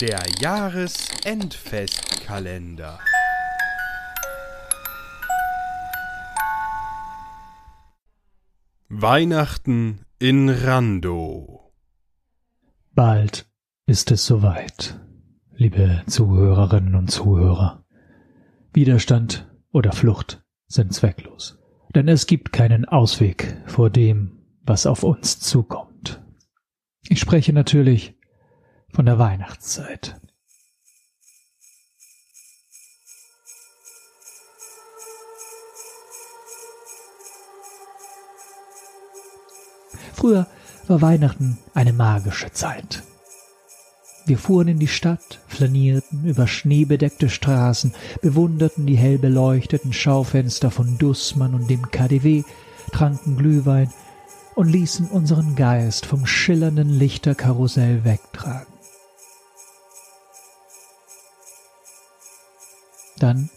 Der Jahresendfestkalender. Weihnachten in Rando. Bald ist es soweit, liebe Zuhörerinnen und Zuhörer. Widerstand oder Flucht sind zwecklos, denn es gibt keinen Ausweg vor dem, was auf uns zukommt. Ich spreche natürlich von der Weihnachtszeit. Früher war Weihnachten eine magische Zeit. Wir fuhren in die Stadt, flanierten über schneebedeckte Straßen, bewunderten die hell beleuchteten Schaufenster von Dussmann und dem KDW, tranken Glühwein und ließen unseren Geist vom schillernden Lichterkarussell wegtragen. Dann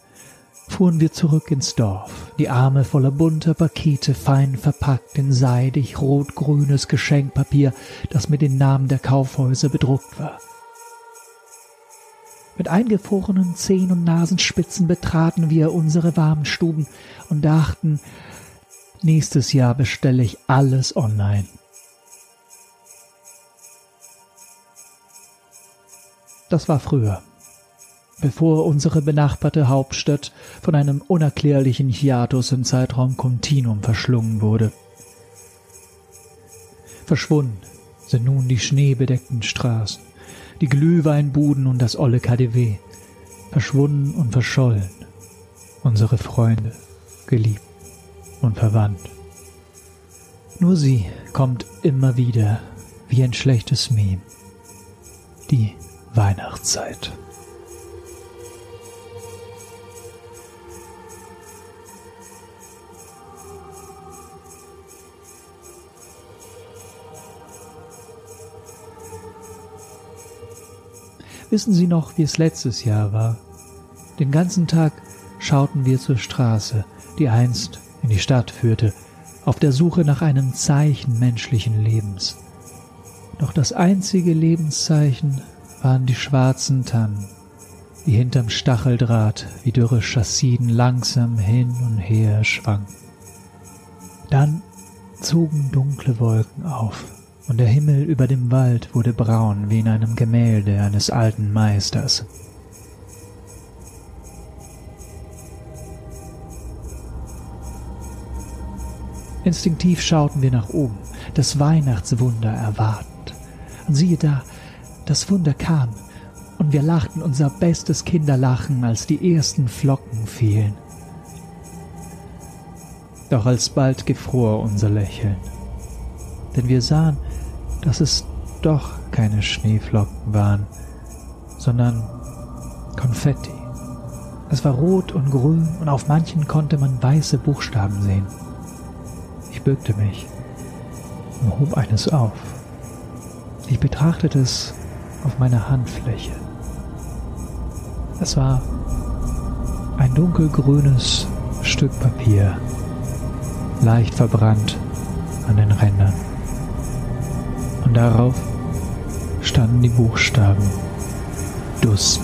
fuhren wir zurück ins Dorf, die Arme voller bunter Pakete, fein verpackt in seidig rot-grünes Geschenkpapier, das mit den Namen der Kaufhäuser bedruckt war. Mit eingefrorenen Zehen und Nasenspitzen betraten wir unsere warmen Stuben und dachten, nächstes Jahr bestelle ich alles online. Das war früher bevor unsere benachbarte Hauptstadt von einem unerklärlichen Hiatus im Zeitraum Continuum verschlungen wurde. Verschwunden sind nun die schneebedeckten Straßen, die Glühweinbuden und das olle KDW. Verschwunden und verschollen unsere Freunde, geliebt und verwandt. Nur sie kommt immer wieder wie ein schlechtes Meme. Die Weihnachtszeit. Wissen Sie noch, wie es letztes Jahr war? Den ganzen Tag schauten wir zur Straße, die einst in die Stadt führte, auf der Suche nach einem Zeichen menschlichen Lebens. Doch das einzige Lebenszeichen waren die schwarzen Tannen, die hinterm Stacheldraht wie dürre Chassiden langsam hin und her schwanken. Dann zogen dunkle Wolken auf, und der Himmel über dem Wald wurde braun wie in einem Gemälde eines alten Meisters. Instinktiv schauten wir nach oben, das Weihnachtswunder erwartend. Und siehe da, das Wunder kam, und wir lachten unser bestes Kinderlachen, als die ersten Flocken fielen. Doch alsbald gefror unser Lächeln, denn wir sahen, dass es doch keine Schneeflocken waren, sondern Konfetti. Es war rot und grün und auf manchen konnte man weiße Buchstaben sehen. Ich bückte mich und hob eines auf. Ich betrachtete es auf meiner Handfläche. Es war ein dunkelgrünes Stück Papier, leicht verbrannt an den Rändern darauf standen die Buchstaben Dus.